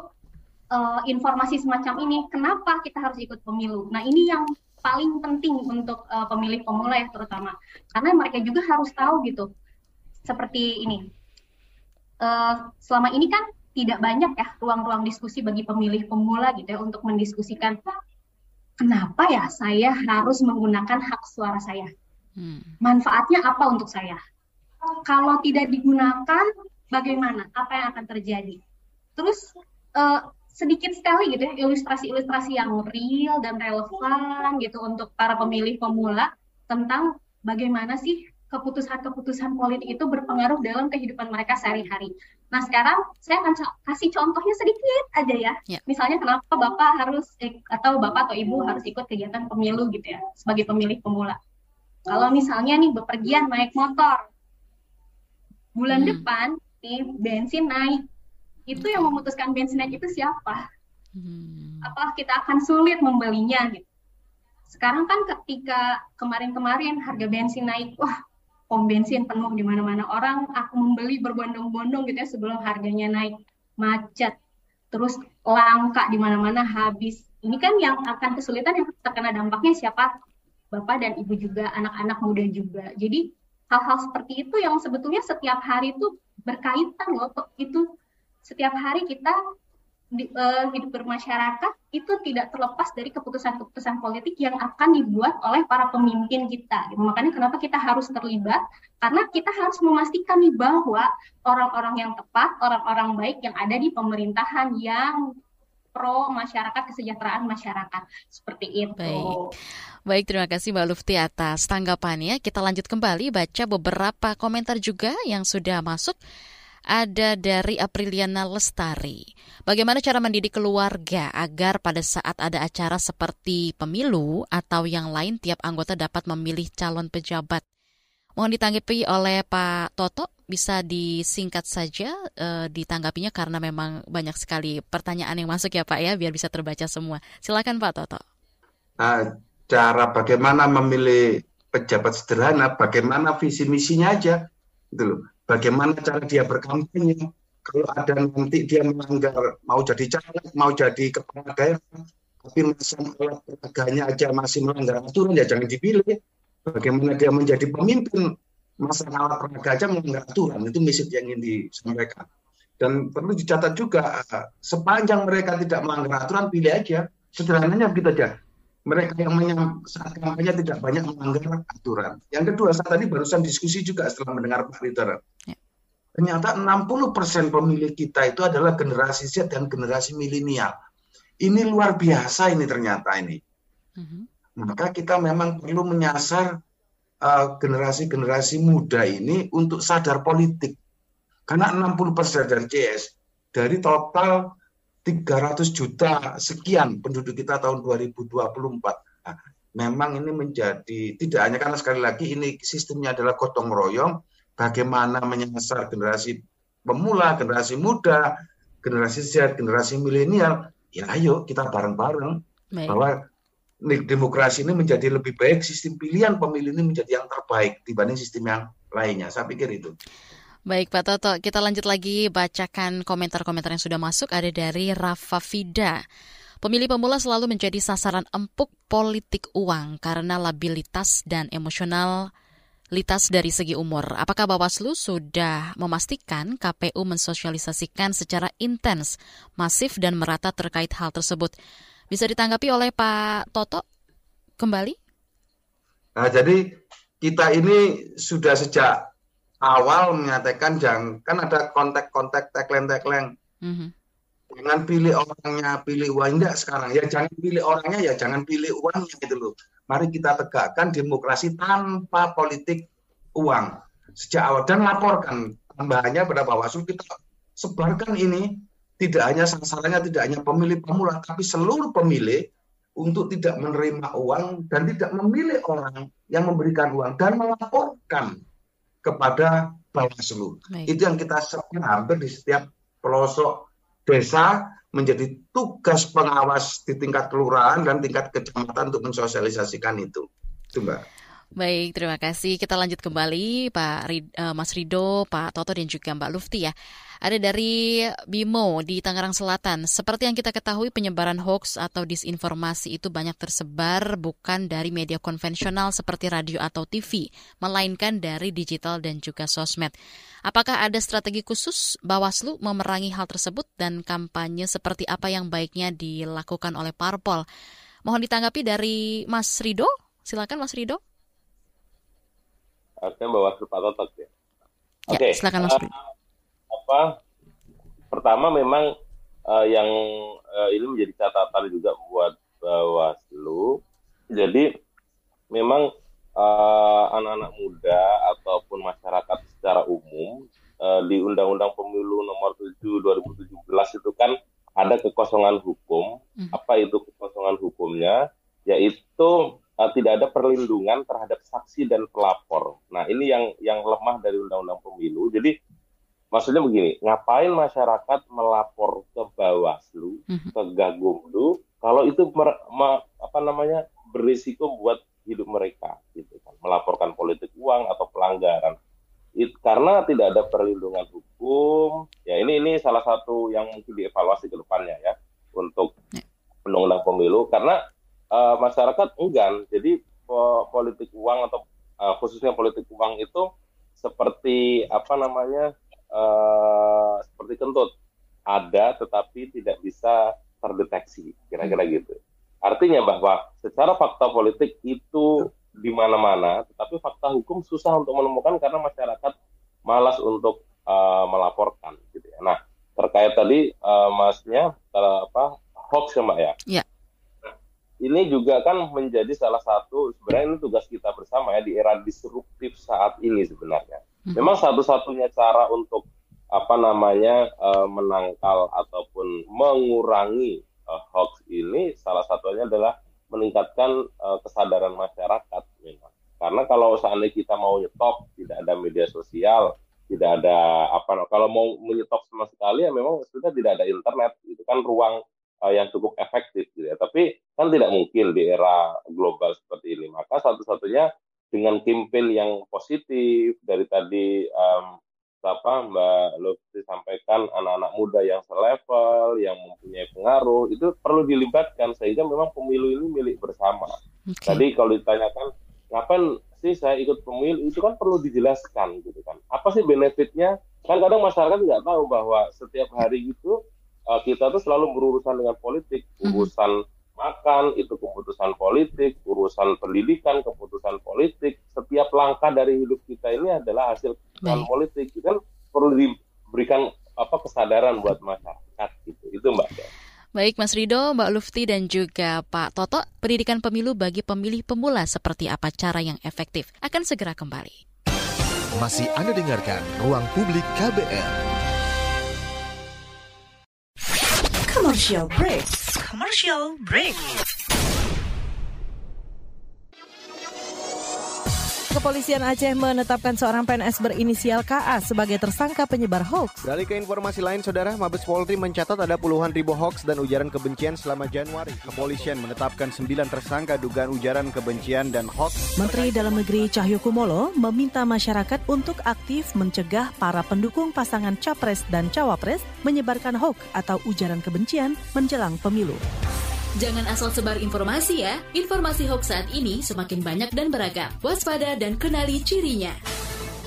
uh, informasi semacam ini, kenapa kita harus ikut pemilu? Nah, ini yang paling penting untuk uh, pemilih pemula ya terutama, karena mereka juga harus tahu gitu. Seperti ini, uh, selama ini kan tidak banyak ya ruang-ruang diskusi bagi pemilih pemula gitu ya untuk mendiskusikan kenapa ya saya harus menggunakan hak suara saya. Hmm. Manfaatnya apa untuk saya? Kalau tidak digunakan, bagaimana? Apa yang akan terjadi? Terus uh, sedikit sekali gitu ya ilustrasi-ilustrasi yang real dan relevan gitu untuk para pemilih pemula tentang bagaimana sih keputusan-keputusan politik itu berpengaruh dalam kehidupan mereka sehari-hari. Nah sekarang saya akan kasih contohnya sedikit aja ya. ya. Misalnya kenapa bapak harus atau bapak atau ibu harus ikut kegiatan pemilu gitu ya sebagai pemilih pemula. Kalau misalnya nih bepergian naik motor, bulan hmm. depan nih bensin naik, itu yang memutuskan bensin naik itu siapa? Hmm. Apa kita akan sulit membelinya gitu? Sekarang kan ketika kemarin-kemarin harga bensin naik, wah pom bensin penuh di mana-mana orang aku membeli berbondong-bondong gitu ya sebelum harganya naik macet terus langka di mana-mana habis ini kan yang akan kesulitan yang terkena dampaknya siapa bapak dan ibu juga anak-anak muda juga jadi hal-hal seperti itu yang sebetulnya setiap hari itu berkaitan loh itu setiap hari kita di, uh, hidup bermasyarakat itu tidak terlepas dari keputusan-keputusan politik yang akan dibuat oleh para pemimpin kita. Gitu. Makanya kenapa kita harus terlibat? Karena kita harus memastikan nih bahwa orang-orang yang tepat, orang-orang baik yang ada di pemerintahan yang pro masyarakat kesejahteraan masyarakat seperti itu. Baik. Baik, terima kasih Mbak Lufti atas tanggapannya. Kita lanjut kembali baca beberapa komentar juga yang sudah masuk ada dari Apriliana Lestari. Bagaimana cara mendidik keluarga agar pada saat ada acara seperti pemilu atau yang lain tiap anggota dapat memilih calon pejabat? Mohon ditanggapi oleh Pak Toto, bisa disingkat saja e, ditanggapinya karena memang banyak sekali pertanyaan yang masuk ya Pak ya, biar bisa terbaca semua. Silakan Pak Toto. Uh, cara bagaimana memilih pejabat sederhana, bagaimana visi misinya aja, gitu loh. Bagaimana cara dia berkampanye kalau ada nanti dia melanggar mau jadi caleg mau jadi kepala daerah tapi masa alat peraganya aja masih melanggar aturan ya jangan dipilih. Bagaimana dia menjadi pemimpin masa alat peraga aja melanggar aturan itu misi yang ingin disampaikan. Dan perlu dicatat juga sepanjang mereka tidak melanggar aturan pilih aja. Sederhananya begitu aja mereka yang saat kampanye tidak banyak melanggar aturan. Yang kedua, saya tadi barusan diskusi juga setelah mendengar Pak Ritter. Ya. Ternyata 60% pemilih kita itu adalah generasi Z dan generasi milenial. Ini luar biasa ini ternyata ini. Uh-huh. Maka kita memang perlu menyasar uh, generasi-generasi uh, muda ini untuk sadar politik. Karena 60% dari CS dari total 300 juta sekian penduduk kita tahun 2024. Nah, memang ini menjadi tidak hanya karena sekali lagi ini sistemnya adalah gotong royong, bagaimana menyasar generasi pemula, generasi muda, generasi Z, generasi milenial, ya ayo kita bareng-bareng bahwa demokrasi ini menjadi lebih baik, sistem pilihan pemilih ini menjadi yang terbaik dibanding sistem yang lainnya. Saya pikir itu. Baik Pak Toto, kita lanjut lagi bacakan komentar-komentar yang sudah masuk. Ada dari Rafa Fida. Pemilih pemula selalu menjadi sasaran empuk politik uang karena labilitas dan emosional litas dari segi umur. Apakah Bawaslu sudah memastikan KPU mensosialisasikan secara intens, masif dan merata terkait hal tersebut? Bisa ditanggapi oleh Pak Toto kembali? Nah, jadi kita ini sudah sejak awal menyatakan jangan kan ada kontak-kontak tagline-tagline. Mm -hmm. Jangan pilih orangnya, pilih uangnya sekarang. Ya jangan pilih orangnya, ya jangan pilih uangnya gitu loh. Mari kita tegakkan demokrasi tanpa politik uang sejak awal dan laporkan tambahannya pada Bawaslu kita sebarkan ini tidak hanya sasarannya tidak hanya pemilih pemula tapi seluruh pemilih untuk tidak menerima uang dan tidak memilih orang yang memberikan uang dan melaporkan kepada Bawaslu. Itu yang kita sebarkan hampir di setiap pelosok desa menjadi tugas pengawas di tingkat kelurahan dan tingkat kecamatan untuk mensosialisasikan itu. Itu Mbak. Baik, terima kasih. Kita lanjut kembali Pak Rid, uh, Mas Rido, Pak Toto dan juga Mbak Lufti ya. Ada dari Bimo di Tangerang Selatan. Seperti yang kita ketahui penyebaran hoax atau disinformasi itu banyak tersebar bukan dari media konvensional seperti radio atau TV, melainkan dari digital dan juga sosmed. Apakah ada strategi khusus Bawaslu memerangi hal tersebut dan kampanye seperti apa yang baiknya dilakukan oleh parpol? Mohon ditanggapi dari Mas Rido. Silakan Mas Rido harusnya Bawaslu Pak Totok ya. Oke. Okay. Silakan Mas. Uh, apa? Pertama memang uh, yang uh, ini menjadi catatan juga buat Bawaslu. Jadi memang anak anak-anak muda atau ataupun masyarakat secara umum uh, di Undang-Undang Pemilu Nomor 7 2017 itu kan ada kekosongan hukum. Hmm. Apa itu kekosongan hukumnya? Yaitu uh, tidak ada perlindungan terhadap saksi dan pelapor. Nah, ini yang yang lemah dari Undang-Undang Pemilu. Jadi maksudnya begini, ngapain masyarakat melapor ke Bawaslu, hmm. ke Gagumdu kalau itu mer, ma, apa namanya berisiko buat hidup mereka gitu kan, melaporkan politik uang atau pelanggaran. It, karena tidak ada perlindungan hukum, ya ini ini salah satu yang mungkin dievaluasi ke depannya ya untuk ya. undang-undang pemilu karena uh, masyarakat enggan. Jadi po, politik uang atau uh, khususnya politik uang itu seperti apa namanya uh, seperti kentut ada tetapi tidak bisa terdeteksi kira-kira gitu. Artinya bahwa secara fakta politik itu di mana-mana, tetapi fakta hukum susah untuk menemukan karena masyarakat malas untuk uh, melaporkan gitu ya. Nah, terkait tadi uh, masnya apa hoax ya Mbak ya. Iya. Ini juga kan menjadi salah satu sebenarnya ini tugas kita bersama ya di era disruptif saat ini sebenarnya. Hmm. Memang satu-satunya cara untuk apa namanya uh, menangkal ataupun mengurangi uh, hoax ini salah satunya adalah meningkatkan uh, kesadaran masyarakat memang. Karena kalau seandainya kita mau nyetop, tidak ada media sosial, tidak ada apa kalau mau menyetop sama sekali ya memang sudah tidak ada internet itu kan ruang uh, yang cukup efektif kan tidak mungkin di era global seperti ini maka satu-satunya dengan campaign yang positif dari tadi um, apa Mbak Lutfi sampaikan anak-anak muda yang selevel, yang mempunyai pengaruh itu perlu dilibatkan sehingga memang pemilu ini milik bersama. Okay. Tadi kalau ditanyakan ngapain sih saya ikut pemilu itu kan perlu dijelaskan gitu kan. Apa sih benefitnya? Kan kadang masyarakat nggak tahu bahwa setiap hari itu uh, kita tuh selalu berurusan dengan politik, mhm. urusan makan itu keputusan politik, urusan pendidikan keputusan politik, setiap langkah dari hidup kita ini adalah hasil keputusan Baik. politik. Itu kan perlu diberikan apa kesadaran buat masyarakat gitu. Itu Mbak. Baik Mas Rido, Mbak Lufti dan juga Pak Toto, pendidikan pemilu bagi pemilih pemula seperti apa cara yang efektif akan segera kembali. Masih Anda dengarkan Ruang Publik KBR. Commercial break commercial break. Kepolisian Aceh menetapkan seorang PNS berinisial KA sebagai tersangka penyebar hoax. Dari ke informasi lain, Saudara, Mabes Polri mencatat ada puluhan ribu hoax dan ujaran kebencian selama Januari. Kepolisian menetapkan sembilan tersangka dugaan ujaran kebencian dan hoax. Menteri Dalam Negeri Cahyokumolo meminta masyarakat untuk aktif mencegah para pendukung pasangan Capres dan Cawapres menyebarkan hoax atau ujaran kebencian menjelang pemilu. Jangan asal sebar informasi ya. Informasi hoax saat ini semakin banyak dan beragam. Waspada dan kenali cirinya.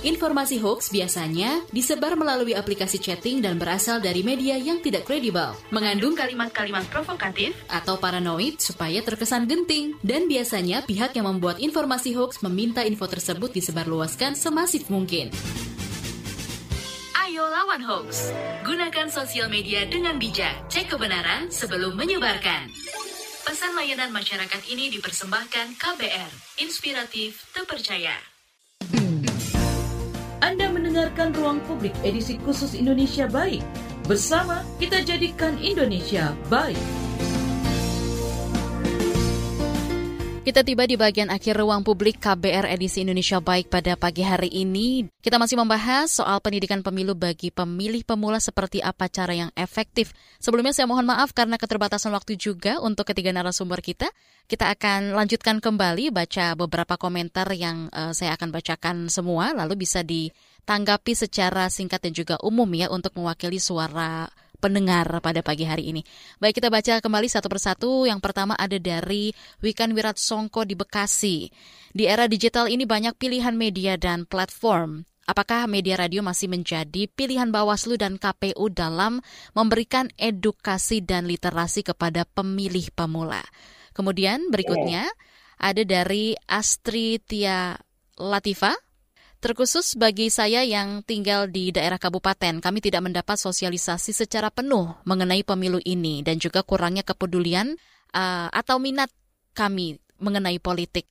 Informasi hoax biasanya disebar melalui aplikasi chatting dan berasal dari media yang tidak kredibel, mengandung kalimat-kalimat provokatif atau paranoid supaya terkesan genting. Dan biasanya pihak yang membuat informasi hoax meminta info tersebut disebarluaskan semasif mungkin. Ayo lawan hoax. Gunakan sosial media dengan bijak. Cek kebenaran sebelum menyebarkan. Pesan layanan masyarakat ini dipersembahkan KBR. Inspiratif, terpercaya. Anda mendengarkan Ruang Publik edisi khusus Indonesia Baik. Bersama kita jadikan Indonesia baik. Kita tiba di bagian akhir ruang publik KBR edisi Indonesia Baik pada pagi hari ini. Kita masih membahas soal pendidikan pemilu bagi pemilih pemula seperti apa cara yang efektif. Sebelumnya saya mohon maaf karena keterbatasan waktu juga untuk ketiga narasumber kita. Kita akan lanjutkan kembali baca beberapa komentar yang uh, saya akan bacakan semua lalu bisa ditanggapi secara singkat dan juga umum ya untuk mewakili suara pendengar pada pagi hari ini. Baik kita baca kembali satu persatu. Yang pertama ada dari Wikan Wirat Songko di Bekasi. Di era digital ini banyak pilihan media dan platform. Apakah media radio masih menjadi pilihan Bawaslu dan KPU dalam memberikan edukasi dan literasi kepada pemilih pemula? Kemudian berikutnya ada dari Astri Tia Latifa Terkhusus bagi saya yang tinggal di daerah kabupaten, kami tidak mendapat sosialisasi secara penuh mengenai pemilu ini dan juga kurangnya kepedulian uh, atau minat kami mengenai politik.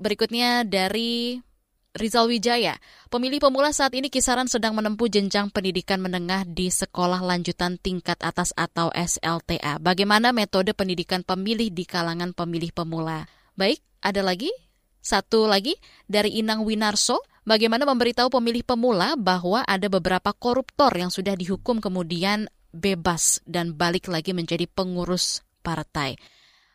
Berikutnya dari Rizal Wijaya. Pemilih pemula saat ini kisaran sedang menempuh jenjang pendidikan menengah di sekolah lanjutan tingkat atas atau SLTA. Bagaimana metode pendidikan pemilih di kalangan pemilih pemula? Baik, ada lagi? Satu lagi dari Inang Winarso, bagaimana memberitahu pemilih pemula bahwa ada beberapa koruptor yang sudah dihukum kemudian bebas dan balik lagi menjadi pengurus partai.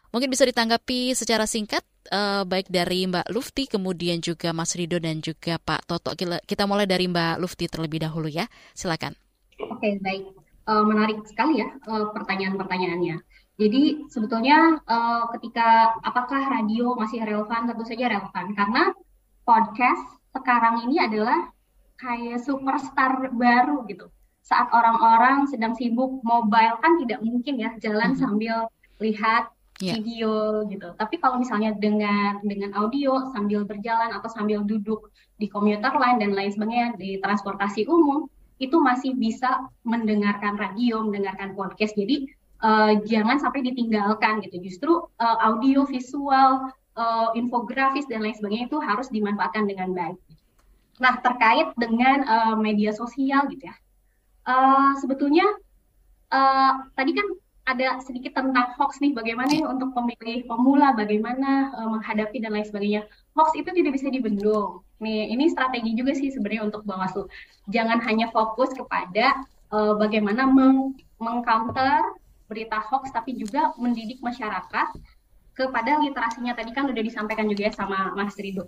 Mungkin bisa ditanggapi secara singkat, uh, baik dari Mbak Lufti, kemudian juga Mas Rido dan juga Pak Toto. Kita mulai dari Mbak Lufti terlebih dahulu ya. Silakan. Oke, baik. Uh, menarik sekali ya uh, pertanyaan-pertanyaannya. Jadi sebetulnya uh, ketika apakah radio masih relevan? Tentu saja relevan karena podcast sekarang ini adalah kayak superstar baru gitu. Saat orang-orang sedang sibuk mobile kan tidak mungkin ya jalan mm -hmm. sambil lihat yeah. video gitu. Tapi kalau misalnya dengan dengan audio sambil berjalan atau sambil duduk di komuter lain dan lain sebagainya di transportasi umum itu masih bisa mendengarkan radio, mendengarkan podcast. Jadi uh, jangan sampai ditinggalkan gitu. Justru uh, audio, visual, uh, infografis dan lain sebagainya itu harus dimanfaatkan dengan baik. Nah terkait dengan uh, media sosial gitu ya, uh, sebetulnya uh, tadi kan ada sedikit tentang hoax nih, bagaimana ya untuk pemilih pemula, bagaimana uh, menghadapi dan lain sebagainya. Hoax itu tidak bisa dibendung. Nih, ini strategi juga sih sebenarnya untuk Bawaslu. Jangan hanya fokus kepada uh, bagaimana meng mengcounter berita hoax, tapi juga mendidik masyarakat kepada literasinya. Tadi kan udah disampaikan juga ya sama Mas Rido.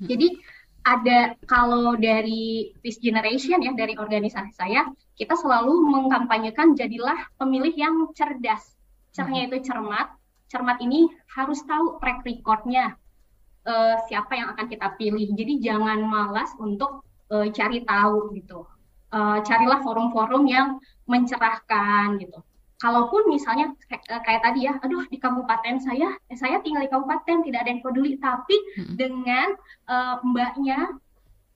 Hmm. Jadi ada kalau dari Peace Generation ya dari organisasi saya kita selalu mengkampanyekan jadilah pemilih yang cerdas. Cernya itu cermat. Cermat ini harus tahu track recordnya uh, siapa yang akan kita pilih. Jadi jangan malas untuk uh, cari tahu gitu. Uh, carilah forum-forum yang mencerahkan gitu kalaupun misalnya kayak, kayak tadi ya, aduh di kabupaten saya, eh, saya tinggal di kabupaten tidak ada yang peduli, tapi hmm. dengan uh, mbaknya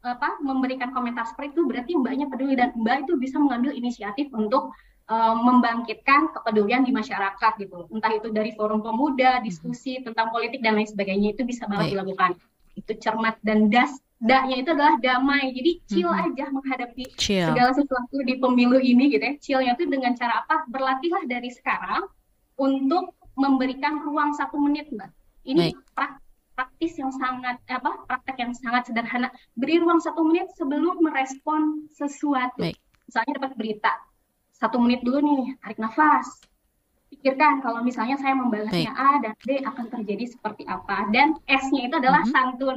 apa memberikan komentar seperti itu berarti mbaknya peduli dan mbak itu bisa mengambil inisiatif untuk uh, membangkitkan kepedulian di masyarakat gitu, entah itu dari forum pemuda, diskusi hmm. tentang politik dan lain sebagainya itu bisa banget dilakukan. Itu cermat dan das daknya itu adalah damai. Jadi chill mm -hmm. aja menghadapi chill. segala sesuatu di pemilu ini gitu ya. Chillnya itu dengan cara apa? Berlatihlah dari sekarang untuk memberikan ruang satu menit, Mbak. Ini Baik. praktis yang sangat apa? Praktek yang sangat sederhana. Beri ruang satu menit sebelum merespon sesuatu. Baik. Misalnya dapat berita, satu menit dulu nih, tarik nafas. Pikirkan kalau misalnya saya membalasnya Baik. A dan B akan terjadi seperti apa. Dan S-nya itu adalah mm -hmm. santun.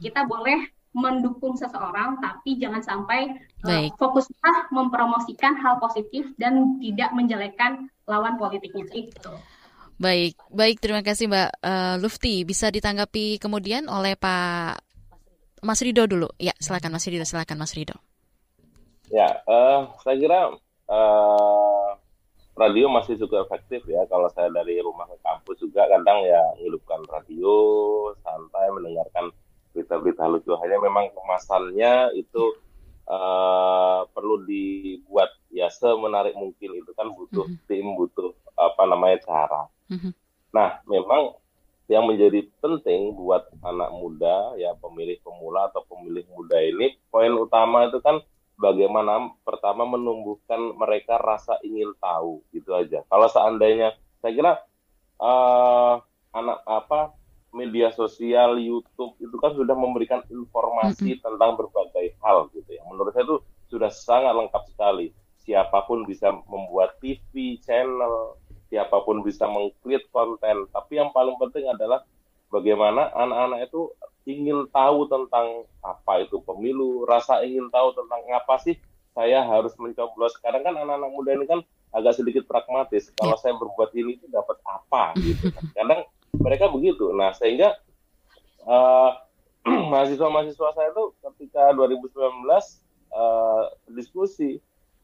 Kita boleh mendukung seseorang, tapi jangan sampai uh, fokuslah mempromosikan hal positif dan tidak menjelekkan lawan politiknya itu. Baik, baik terima kasih Mbak uh, Lufti. Bisa ditanggapi kemudian oleh Pak Mas Rido dulu. Ya, silakan Mas Rido, silakan Mas Rido. Ya, uh, saya kira uh, radio masih cukup efektif ya. Kalau saya dari rumah ke kampus juga kadang ya ngidupkan radio, santai mendengarkan berita-berita lucu hanya memang kemasannya itu uh, perlu dibuat ya semenarik mungkin itu kan butuh mm -hmm. tim butuh apa namanya cara mm -hmm. nah memang yang menjadi penting buat anak muda ya pemilih pemula atau pemilih muda ini poin utama itu kan bagaimana pertama menumbuhkan mereka rasa ingin tahu gitu aja kalau seandainya saya kira uh, anak apa media sosial, YouTube itu kan sudah memberikan informasi mm -hmm. tentang berbagai hal gitu ya. Menurut saya itu sudah sangat lengkap sekali. Siapa pun bisa membuat TV, channel, siapa pun bisa mengcreate konten. Tapi yang paling penting adalah bagaimana anak-anak itu ingin tahu tentang apa itu pemilu, rasa ingin tahu tentang apa sih saya harus mencoblos. Sekarang kan anak-anak muda ini kan agak sedikit pragmatis. Kalau yeah. saya berbuat ini itu dapat apa gitu. Kan. Kadang mereka begitu. Nah, sehingga uh, mahasiswa-mahasiswa saya itu ketika 2019 uh, diskusi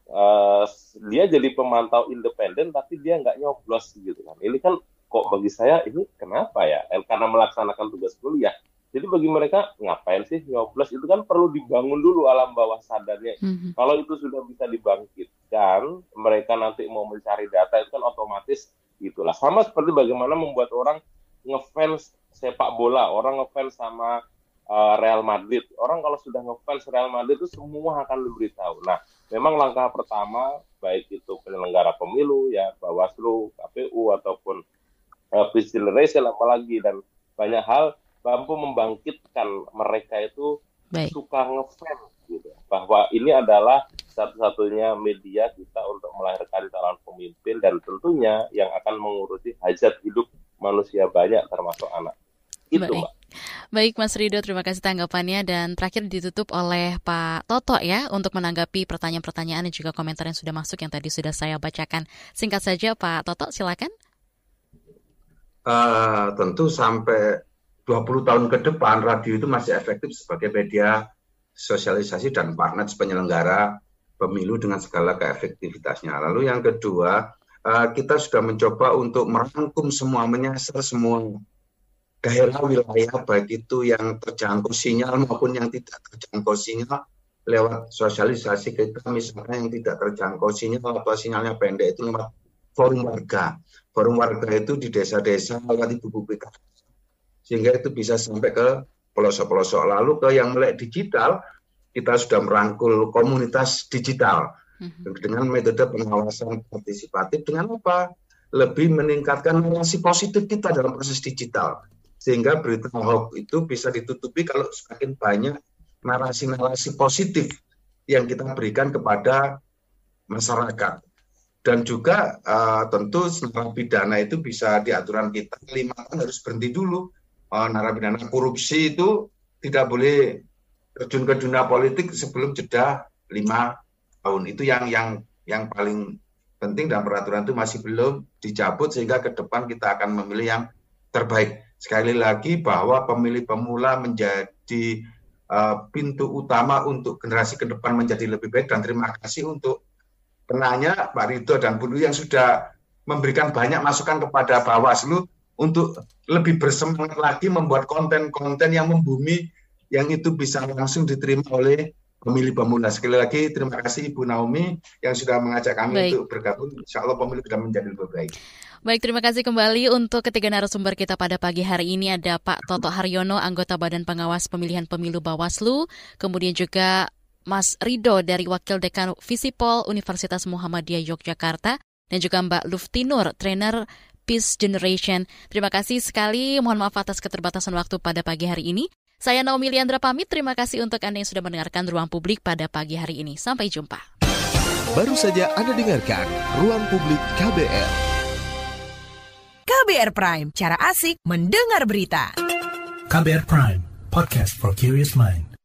uh, dia jadi pemantau independen tapi dia nggak nyoblos gitu kan. Ini kan kok bagi saya ini kenapa ya? Karena melaksanakan tugas kuliah. Jadi bagi mereka ngapain sih nyoblos itu kan perlu dibangun dulu alam bawah sadarnya. Mm-hmm. Kalau itu sudah bisa dibangkitkan, mereka nanti mau mencari data itu kan otomatis itulah. Sama seperti bagaimana membuat orang ngefans sepak bola, orang ngefans sama uh, Real Madrid. Orang kalau sudah ngefans Real Madrid itu semua akan diberitahu. Nah, memang langkah pertama baik itu penyelenggara pemilu ya Bawaslu, KPU ataupun uh, Race apalagi dan banyak hal mampu membangkitkan mereka itu Baik. suka ngefans gitu bahwa ini adalah satu-satunya media kita untuk melahirkan calon pemimpin dan tentunya yang akan mengurusi hajat hidup manusia banyak termasuk anak itu Baik. Mbak. Baik Mas Rido, terima kasih tanggapannya dan terakhir ditutup oleh Pak Toto ya untuk menanggapi pertanyaan-pertanyaan dan juga komentar yang sudah masuk yang tadi sudah saya bacakan. Singkat saja Pak Toto, silakan. Uh, tentu sampai 20 tahun ke depan radio itu masih efektif sebagai media sosialisasi dan partner penyelenggara pemilu dengan segala keefektivitasnya. Lalu yang kedua, uh, kita sudah mencoba untuk merangkum semua, menyasar semua daerah wilayah baik itu yang terjangkau sinyal maupun yang tidak terjangkau sinyal lewat sosialisasi kita misalnya yang tidak terjangkau sinyal atau sinyalnya pendek itu lewat forum warga. Forum warga itu di desa-desa lewat ibu PK. Sehingga itu bisa sampai ke pelosok-pelosok. Lalu ke yang melek digital, kita sudah merangkul komunitas digital. Dengan metode pengawasan partisipatif dengan apa? Lebih meningkatkan relasi positif kita dalam proses digital sehingga berita hoax itu bisa ditutupi kalau semakin banyak narasi-narasi positif yang kita berikan kepada masyarakat. Dan juga uh, tentu narapidana itu bisa di aturan kita lima tahun harus berhenti dulu. Uh, narapidana korupsi itu tidak boleh terjun ke dunia politik sebelum jeda lima tahun. Itu yang yang yang paling penting dan peraturan itu masih belum dicabut sehingga ke depan kita akan memilih yang terbaik sekali lagi bahwa pemilih pemula menjadi uh, pintu utama untuk generasi ke depan menjadi lebih baik dan terima kasih untuk penanya Pak Ridho dan Bu yang sudah memberikan banyak masukan kepada Bawaslu untuk lebih bersemangat lagi membuat konten-konten yang membumi yang itu bisa langsung diterima oleh pemilih pemula. Sekali lagi terima kasih Ibu Naomi yang sudah mengajak kami Baik. untuk bergabung. Insya Allah pemilu sudah menjadi lebih baik. Baik, terima kasih kembali untuk ketiga narasumber kita pada pagi hari ini ada Pak Toto Haryono, anggota Badan Pengawas Pemilihan Pemilu Bawaslu, kemudian juga Mas Rido dari Wakil Dekan Visipol Universitas Muhammadiyah Yogyakarta, dan juga Mbak Luftinur, trainer Peace Generation. Terima kasih sekali, mohon maaf atas keterbatasan waktu pada pagi hari ini. Saya Naomi Liandra pamit, terima kasih untuk Anda yang sudah mendengarkan Ruang Publik pada pagi hari ini. Sampai jumpa. Baru saja Anda dengarkan Ruang Publik KBR. KBR Prime, cara asik mendengar berita. KBR Prime, podcast for curious mind.